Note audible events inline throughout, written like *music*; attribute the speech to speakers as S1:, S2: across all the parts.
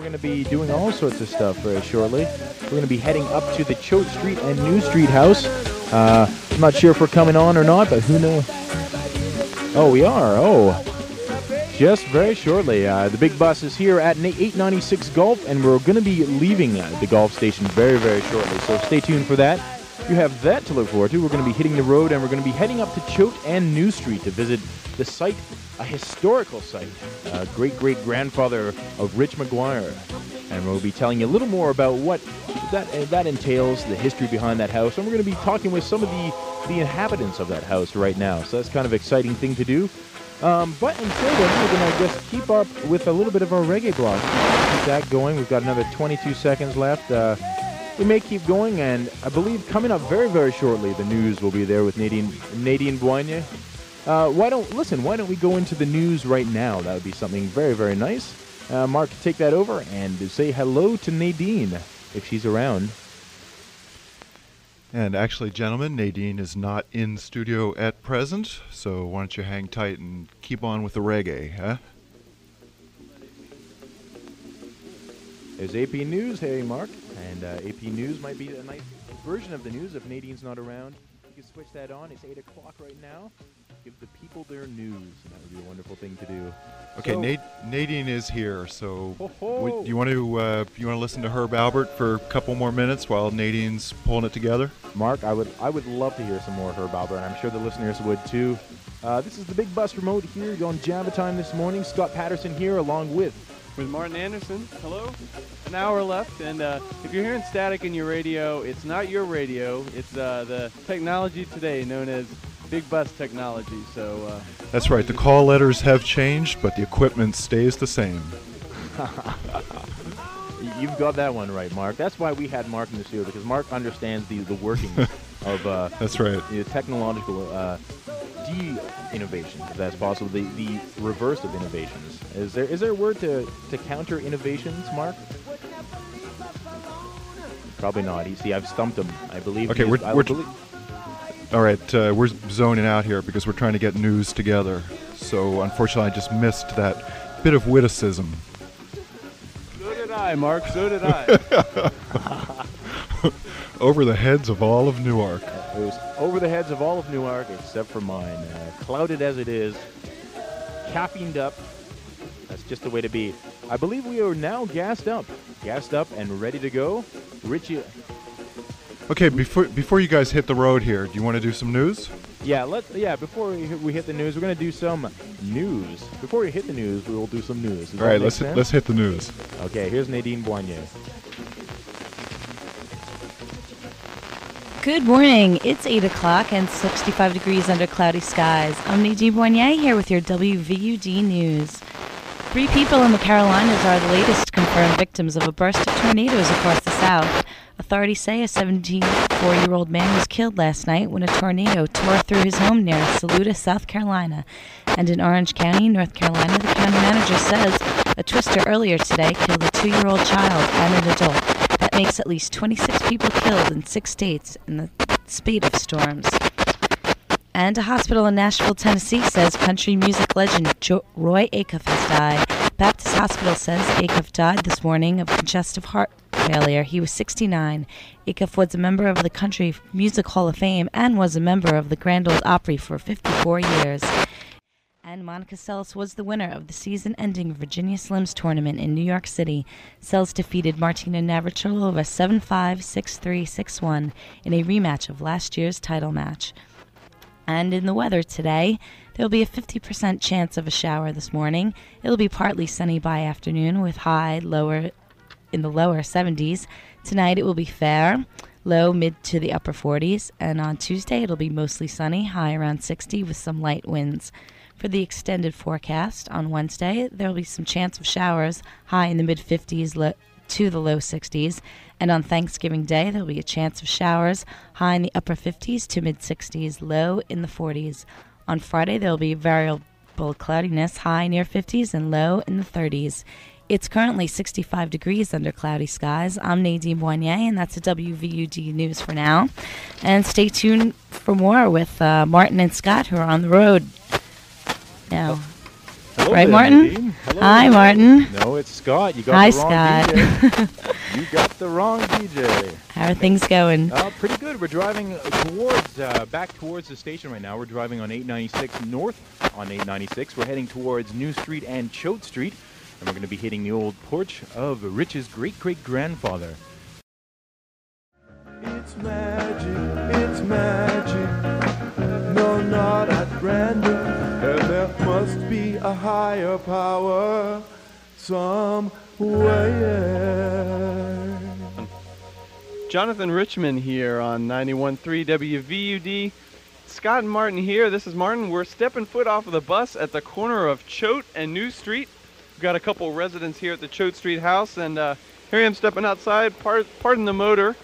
S1: we're going to be doing all sorts of stuff very shortly. We're going to be heading up to the Choate Street and New Street house. Uh, I'm not sure if we're coming on or not, but who knows? Oh, we are. Oh, just very shortly. Uh, the big bus is here at 896 Golf, and we're going to be leaving uh, the golf station very, very shortly. So stay tuned for that. You have that to look forward to. We're going to be hitting the road, and we're going to be heading up to Choate and New Street to visit the site, a historical site, uh, great great grandfather of Rich McGuire. And we'll be telling you a little more about what that that entails, the history behind that house, and we're going to be talking with some of the the inhabitants of that house right now. So that's kind of exciting thing to do. Um, but until then, we're going to just keep up with a little bit of our reggae block. Keep that going. We've got another 22 seconds left. Uh, we may keep going, and I believe coming up very, very shortly, the news will be there with Nadine Nadine Boigne. Uh, why don't listen? Why don't we go into the news right now? That would be something very, very nice. Uh, Mark, take that over and say hello to Nadine if she's around.
S2: And actually, gentlemen, Nadine is not in studio at present, so why don't you hang tight and keep on with the reggae, huh?
S1: There's AP News. Hey, Mark. And uh, AP News might be a nice version of the news if Nadine's not around. You can switch that on. It's 8 o'clock right now. Give the people their news. That would be a wonderful thing to do.
S2: Okay,
S1: So-
S2: Nad- Nadine is here, so
S1: Ho,
S2: you want to uh, you want to listen to Herb Alpert for a couple more minutes while Nadine's pulling it together?
S1: Mark, I would I would love to hear some more Herb Alpert, and I'm sure the listeners would too. Uh, this is the Big Bus Remote here on Java Time this morning. Scott Patterson here, along with
S3: with Martin Anderson. Hello. An hour left, and uh, if you're hearing static in your radio, it's not your radio. It's uh, the technology today known as Big Bus technology. So uh,
S2: That's right. The call letters have changed, but the equipment stays the same. *laughs*
S1: You've got that one right, Mark. That's why we had Mark in the studio because Mark understands the the workings *laughs* of uh,
S2: That's right.
S1: the technological uh, de-innovation, if that's possible. The the reverse of innovations. Is there is there a word to to counter innovations, Mark? Probably not. You see, I've stumped him. I believe.
S2: Okay, we're-
S1: I
S2: we're-
S1: believe-
S2: All right, uh, we're zoning out here because we're trying to get news together. So unfortunately, I just missed that bit of witticism.
S3: so did I, Mark. So did I. *laughs*
S2: Over the heads of all of Newark.
S1: It was over the heads of all of Newark except for mine. Uh, clouded as it is, caffeined up. That's just the way to be. I believe we are now gassed up, gassed up and ready to go. Richie,
S2: Okay, before before you guys hit the road here, do you want to do some news?
S1: yeah, let yeah. Before we, hit- we hit the news, we're gonna do some news. Before we hit the news, we will do some news. Does
S2: All right, let's
S1: sense?
S2: let's hit the news.
S1: Okay, here's Nadine Boignet.
S4: Good morning. It's 8 o'clock and 65 degrees under cloudy skies. I'm Nadine Boignet here with your WVUD news. Three people in the Carolinas are the latest confirmed victims of a burst of tornadoes across the south. Authorities say a 74 year old man was killed last night when a tornado tore through his home near Saluda, South Carolina. And in Orange County, North Carolina, the county manager says a twister earlier today killed a two year old child and an adult. Makes at least 26 people killed in six states in the spate of storms. And a hospital in Nashville, Tennessee says country music legend jo- Roy Acuff has died. Baptist Hospital says Acuff died this morning of congestive heart failure. He was 69. Acuff was a member of the Country Music Hall of Fame and was a member of the Grand Ole Opry for 54 years. And Monica Seles was the winner of the season ending Virginia Slims tournament in New York City. Seles defeated Martina Navratilova 7 5, 6 3, 6 1 in a rematch of last year's title match. And in the weather today, there will be a 50% chance of a shower this morning. It'll be partly sunny by afternoon with high lower in the lower 70s. Tonight it will be fair, low mid to the upper 40s, and on Tuesday it'll be mostly sunny, high around 60 with some light winds. For the extended forecast on Wednesday, there will be some chance of showers, high in the mid 50s lo- to the low 60s, and on Thanksgiving Day there will be a chance of showers, high in the upper 50s to mid 60s, low in the 40s. On Friday there will be variable cloudiness, high near 50s and low in the 30s. It's currently 65 degrees under cloudy skies. I'm Nadine Boignet, and that's a WVUD news for now. And stay tuned for more with uh, Martin and Scott, who are on the road now.
S1: Hello
S4: Right,
S1: there,
S4: Martin?
S1: Nadine. Hello.
S4: Hi, Martin.
S1: No, it's Scott. You got
S4: Hi,
S1: the wrong
S4: Scott.
S1: DJ. *laughs* you got the wrong DJ.
S4: How are things going?
S1: Uh, pretty good. We're driving towards, uh, back towards the station right now. We're driving on 896 north on 896. We're heading towards New Street and Choate Street, and we're going to be hitting the old porch of Rich's great great grandfather.
S5: It's magic, it's magic. Higher power.
S3: Jonathan Richman here on 91.3 WVUD. Scott and Martin here. This is Martin. We're stepping foot off of the bus at the corner of Choate and New Street. We've got a couple residents here at the Choate Street house, and uh, here I am stepping outside. Part, pardon the motor.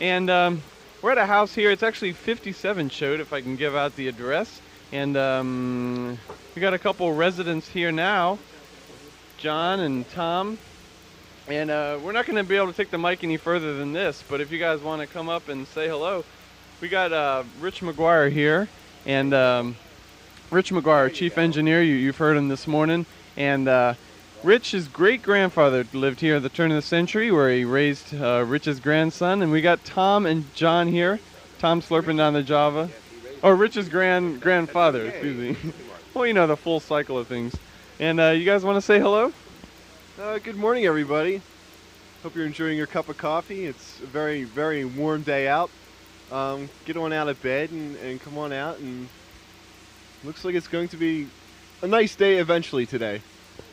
S3: And um, we're at a house here. It's actually 57 Choate, if I can give out the address. And um, we got a couple residents here now, John and Tom. And uh, we're not going to be able to take the mic any further than this, but if you guys want to come up and say hello, we got uh, Rich McGuire here, and um, Rich McGuire, chief engineer. You, you've heard him this morning, and uh, Rich's great grandfather lived here at the turn of the century, where he raised uh, Rich's grandson. And we got Tom and John here. Tom slurping down the Java. *laughs* Oh, Rich's grand grandfather. Excuse me. *laughs* well, you know the full cycle of things. And uh, you guys want to say hello?
S6: Uh, good morning, everybody. Hope you're enjoying your cup of coffee. It's a very, very warm day out. Um, get on out of bed and, and come on out, and looks like it's going to be a nice day eventually today.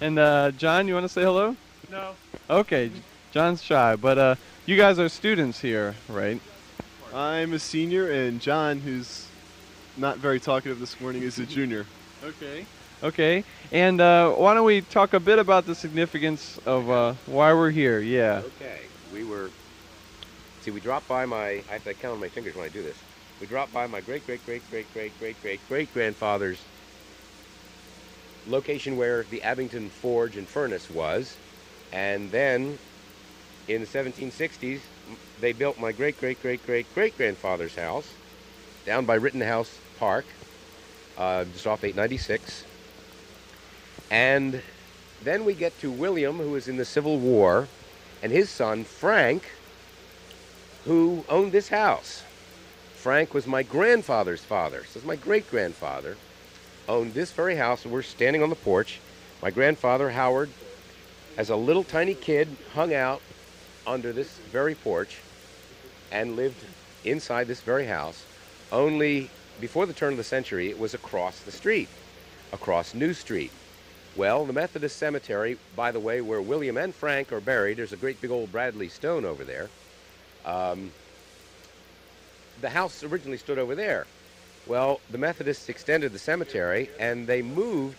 S3: And uh, John, you want to say hello?
S7: No.
S3: Okay, John's shy, but uh, you guys are students here, right?
S6: I'm a senior, and John, who's not very talkative this morning, is a junior.
S3: Okay. Okay, and uh, why don't we talk a bit about the significance of uh, why we're here? Yeah.
S8: Okay, we were. See, we dropped by my. I have to count on my fingers when I do this. We dropped by my great, great, great, great, great, great, great, great grandfather's location where the Abington Forge and Furnace was, and then in the 1760s they built my great, great, great, great, great grandfather's house down by Rittenhouse Park, uh, just off 896. And then we get to William, who was in the Civil War, and his son, Frank, who owned this house. Frank was my grandfather's father. So my great grandfather owned this very house, we're standing on the porch. My grandfather, Howard, as a little tiny kid, hung out under this very porch and lived inside this very house. Only before the turn of the century, it was across the street, across New Street. Well, the Methodist Cemetery, by the way, where William and Frank are buried, there's a great big old Bradley stone over there. Um, the house originally stood over there. Well, the Methodists extended the cemetery and they moved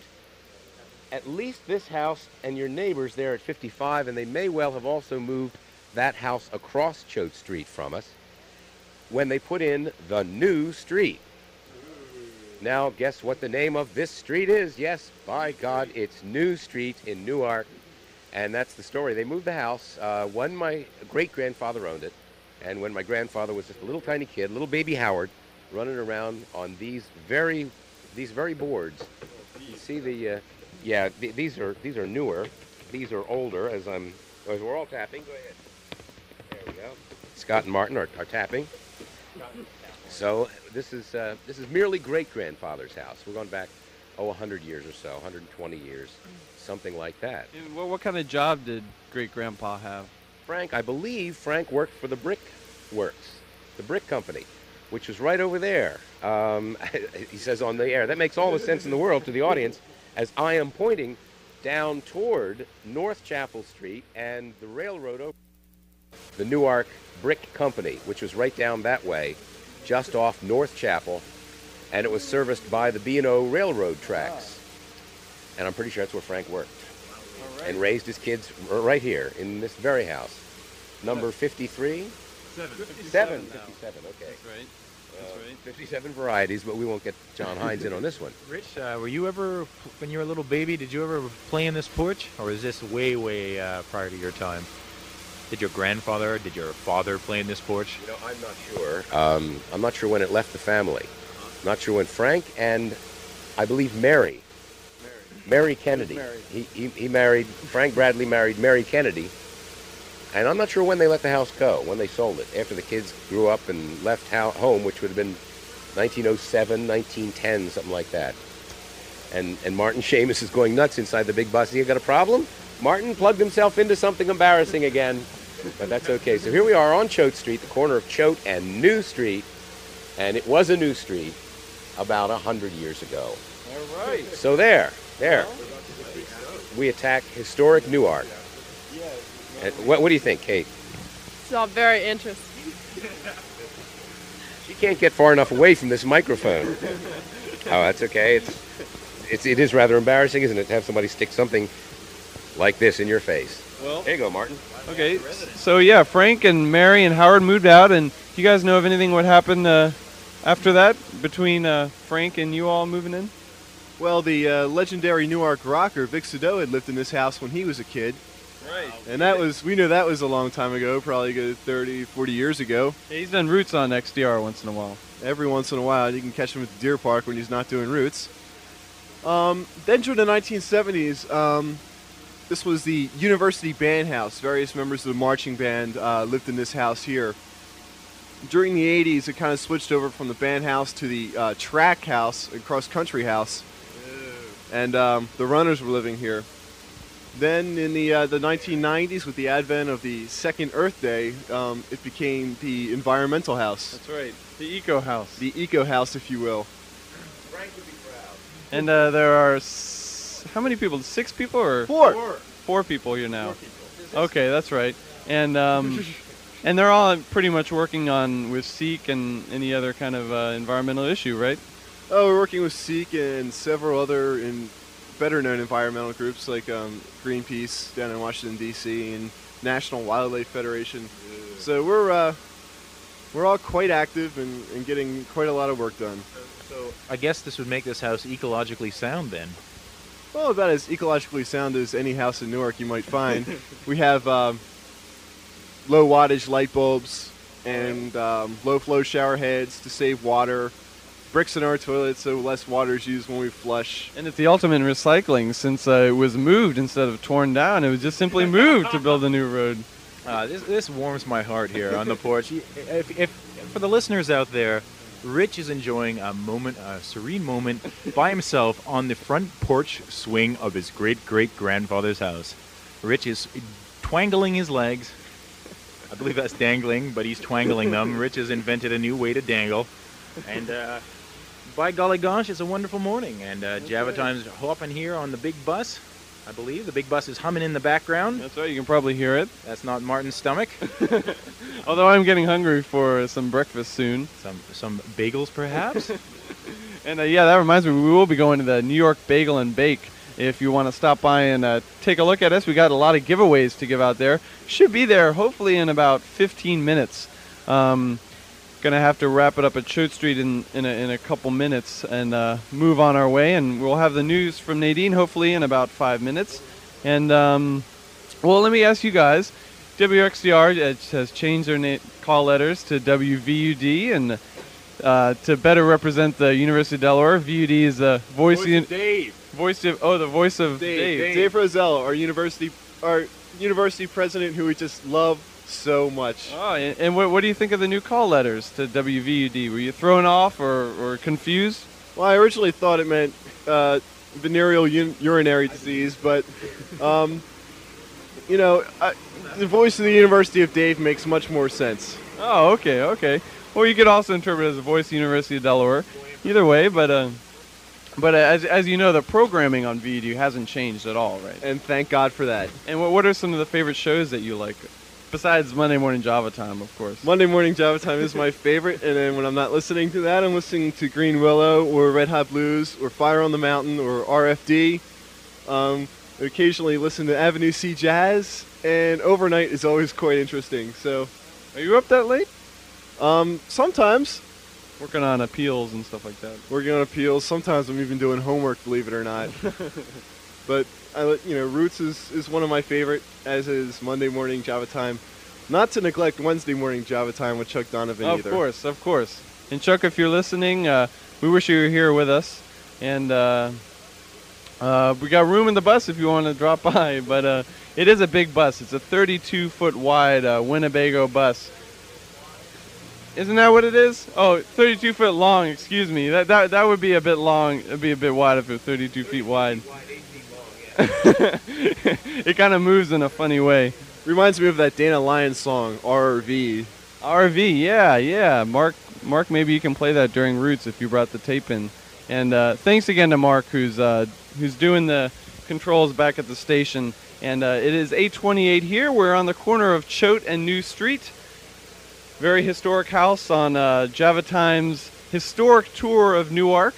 S8: at least this house and your neighbors there at 55, and they may well have also moved that house across Choate Street from us when they put in the new street. Now, guess what the name of this street is? Yes, by God, it's New Street in Newark. And that's the story. They moved the house uh, when my great grandfather owned it, and when my grandfather was just a little tiny kid, little baby Howard, running around on these very, these very boards. You see the, uh, yeah, th- these are these are newer, these are older. As I'm, as we're all tapping. Go ahead. There we go. Scott and Martin are, are tapping. So this is uh, this is merely great grandfather's house. We're going back, oh, 100 years or so, 120 years, something like that.
S3: And what, what kind of job did great grandpa have?
S8: Frank, I believe Frank worked for the Brick Works, the brick company, which was right over there. Um, *laughs* he says on the air. That makes all the sense in the world to the audience as I am pointing down toward North Chapel Street and the railroad over the Newark Brick Company, which was right down that way, just off North Chapel, and it was serviced by the B&O railroad tracks. And I'm pretty sure that's where Frank worked and raised his kids right here in this very house. Number 53?
S3: Seven.
S8: 57. 57, okay.
S3: That's right.
S8: Uh,
S3: That's right.
S8: 57 varieties, but we won't get John Heinz in on this one.
S1: Rich, uh, were you ever, when you were a little baby, did you ever play in this porch? Or is this way, way uh, prior to your time? Did your grandfather, did your father play in this porch?
S8: You know, I'm not sure. Um, I'm not sure when it left the family. Not sure when Frank and I believe Mary Mary Kennedy.
S3: Mary?
S8: He, he, he married, Frank Bradley married Mary Kennedy. And I'm not sure when they let the house go, when they sold it. After the kids grew up and left ho- home, which would have been 1907, 1910, something like that. And, and Martin *laughs* Seamus is going nuts inside the big bus. You got a problem? Martin plugged himself into something embarrassing again. But that's okay. So here we are on Choate Street, the corner of Choate and New Street. And it was a new street about a hundred years ago.
S3: All right.
S8: So there, there. We attack historic Newark. And what, what do you think, Kate?
S7: It's all very interesting.
S8: She can't get far enough away from this microphone. Oh, that's okay. It's, it's it is rather embarrassing, isn't it, to have somebody stick something like this in your face?
S3: Well,
S8: There you go, Martin.
S3: Okay. So yeah, Frank and Mary and Howard moved out, and you guys know of anything what happened uh, after that between uh, Frank and you all moving in?
S6: Well, the uh, legendary Newark rocker Vic Sadot had lived in this house when he was a kid,
S3: Right.
S6: and that was we knew that was a long time ago, probably good 30, 40 years ago.
S3: Yeah, he's done roots on XDR once in a while.
S6: Every once in a while, you can catch him at the deer park when he's not doing roots. Um, then during the 1970s, um, this was the University Band House. Various members of the marching band uh, lived in this house here. During the 80s, it kind of switched over from the band house to the uh, track house and cross country house, and um, the runners were living here. Then in the uh, the 1990s, with the advent of the second Earth Day, um, it became the environmental house,
S3: That's right. The Eco House.
S6: the eco house, if you will. Frank would be proud.
S3: And uh, there are s- how many people? Six people or
S6: Four.
S3: Four people here now. People. Okay, that's right. And um, *laughs* and they're all pretty much working on with SEAC and any other kind of uh, environmental issue, right?
S6: Oh, we're working with SEAC and several other in better-known environmental groups like um, Greenpeace down in Washington D.C. and National Wildlife Federation. Yeah. So we're uh, we're all quite active and, and getting quite a lot of work done.
S1: So I guess this would make this house ecologically sound then.
S6: Well, about as ecologically sound as any house in Newark you might find. *laughs* we have um, low wattage light bulbs and um, low flow shower heads to save water. Bricks in our toilets so less water is used when we flush.
S3: And it's the ultimate in recycling since uh, it was moved instead of torn down. It was just simply moved to build a new road.
S1: Uh, *laughs* this, this warms my heart here on the porch. If, if, for the listeners out there, Rich is enjoying a moment, a serene moment by himself on the front porch swing of his great great grandfather's house. Rich is twangling his legs. I believe that's dangling, but he's twangling them. *laughs* Rich has invented a new way to dangle. And uh, by golly gosh, it's a wonderful morning. And uh, Java Time's hopping here on the big bus, I believe. The big bus is humming in the background.
S3: That's right. You can probably hear it.
S1: That's not Martin's stomach. *laughs*
S3: Although I'm getting hungry for some breakfast soon.
S1: Some some bagels, perhaps. *laughs*
S3: And uh, yeah, that reminds me, we will be going to the New York Bagel and Bake. If you want to stop by and uh, take a look at us, we got a lot of giveaways to give out there. Should be there hopefully in about 15 minutes. Um, gonna have to wrap it up at Choate Street in in a, in a couple minutes and uh, move on our way, and we'll have the news from Nadine hopefully in about five minutes. And um, well, let me ask you guys. WXDR uh, has changed their na- call letters to WVUD, and uh, to better represent the University of Delaware, VUD is the voice,
S6: Voice of Dave.
S3: voice of oh the voice of
S6: Dave.
S3: Dave.
S6: Dave, Roselle, our university, our university president, who we just love so much.
S3: Oh, and, and what, what do you think of the new call letters to WVUD? Were you thrown off or, or confused?
S6: Well, I originally thought it meant uh, venereal un- urinary disease, but um, you know, I, the voice of the University of Dave makes much more sense.
S3: Oh, okay, okay. Well, you could also interpret it as the voice of the University of Delaware. Either way, but uh, but uh, as, as you know, the programming on VUD hasn't changed at all, right?
S6: And thank God for that.
S3: And what, what are some of the favorite shows that you like? Besides Monday Morning Java Time, of course.
S6: Monday Morning Java Time is my favorite, and then when I'm not listening to that, I'm listening to Green Willow or Red Hot Blues or Fire on the Mountain or RFD. Um, I occasionally listen to Avenue C Jazz, and overnight is always quite interesting. So,
S3: Are you up that late?
S6: um, sometimes
S3: Working on appeals and stuff like that.
S6: working on appeals. Sometimes I'm even doing homework, believe it or not. *laughs* but I, you know, Roots is, is one of my favorite, as is Monday Morning Java Time. Not to neglect Wednesday Morning Java Time with Chuck Donovan
S3: Of
S6: either.
S3: Of course, of course. And Chuck, if you're listening, uh, we wish you were here with us. And uh, Uh, we got room in the bus if you want to drop *laughs* by, but uh, it is a big bus. It's a 32 foot wide uh, Winnebago bus. Isn't that what it is? Oh, 32 foot long. Excuse me. That that that would be a bit long. It'd be a bit wide if it was 32 feet wide. *laughs* it kind of moves in a funny way.
S6: Reminds me of that Dana Lyons song, RV.
S3: RV, yeah, yeah. Mark, Mark, maybe you can play that during Roots if you brought the tape in. And uh, thanks again to Mark, who's uh, who's doing the controls back at the station. And uh, it is 828 here. We're on the corner of Choate and New Street. Very historic house on uh, Java Times historic tour of Newark.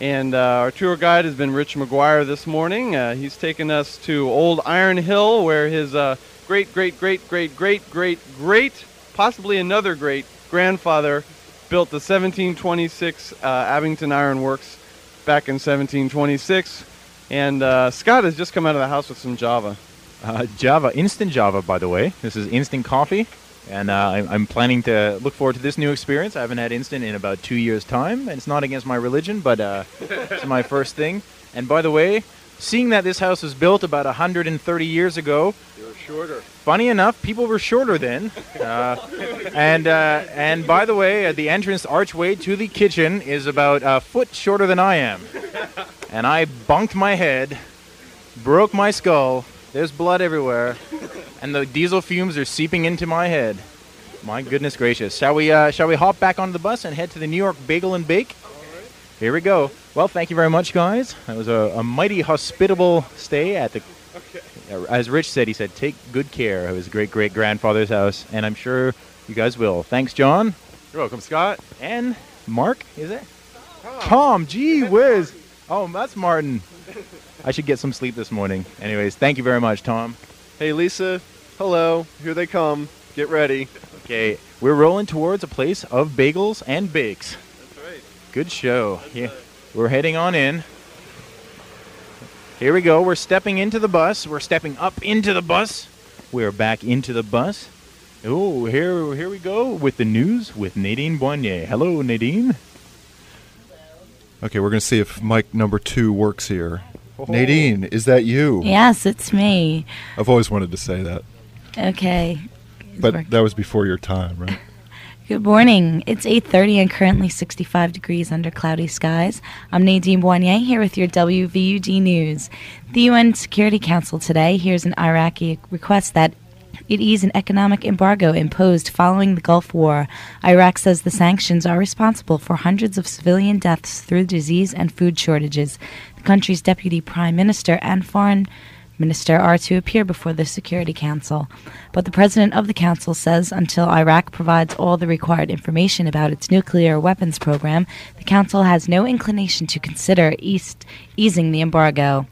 S3: And uh, our tour guide has been Rich McGuire this morning. Uh, he's taken us to Old Iron Hill, where his uh, great, great, great, great, great, great, great, possibly another great grandfather built the 1726 uh, Abington Iron Works back in 1726. And uh, Scott has just come out of the house with some Java.
S1: Uh, Java, instant Java, by the way. This is instant coffee, and uh, I'm, planning to look forward to this new experience. I haven't had instant in about two years' time, and it's not against my religion, but uh, it's my first thing. And by the way, seeing that this house was built about 130 years ago,
S6: You're shorter.
S1: funny enough, people were shorter then. Uh, and uh, and by the way, uh, the entrance archway to the kitchen is about a foot shorter than I am. And I bunked my head, broke my skull. There's blood everywhere, and the diesel fumes are seeping into my head. My goodness gracious! Shall we uh, shall we hop back onto the bus and head to the New York Bagel and Bake? Here we go. Well, thank you very much, guys. That was a, a mighty hospitable stay at the uh, as Rich said, he said, take good care of his great great grandfather's house, and I'm sure you guys will. Thanks, John.
S2: You're welcome, Scott.
S1: And Mark, is it? Tom. gee whiz. Oh, that's Martin. I should get some sleep this morning. Anyways, thank you very much, Tom.
S6: Hey, Lisa. Hello. Here they come. Get ready.
S1: Okay, we're rolling towards a place of bagels and bakes.
S6: That's right.
S1: Good show. Yeah, we're heading on in. Here we go. We're stepping into the bus. We're stepping up into the bus. We're back into the bus. Oh, here, here we go with the news with Nadine Boignet. Hello, Nadine.
S2: Okay, we're going to see if mic number two works here. Oh. Nadine, is that you?
S4: Yes, it's me.
S2: I've always wanted to say that,
S4: Okay.
S2: But that was before your time, right? *laughs*
S4: Good morning. It's 8:30 and currently 65 degrees under cloudy skies. I'm Nadine Boignet here with your WVUD news. The UN Security Council today hears an Iraqi request that it ease an economic embargo imposed following the Gulf War. Iraq says the sanctions are responsible for hundreds of civilian deaths through disease and food shortages. The country's deputy prime minister and foreign minister are to appear before the Security Council. But the president of the council says until Iraq provides all the required information about its nuclear weapons program, the council has no inclination to consider east easing the embargo.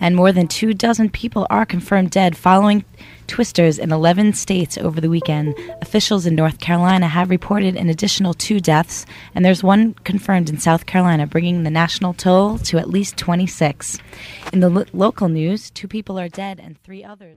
S4: And more than two dozen people are confirmed dead following twisters in 11 states over the weekend. Officials in North Carolina have reported an additional two deaths, and there's one confirmed in South Carolina, bringing the national toll to at least 26. In the lo- local news, two people are dead and three others.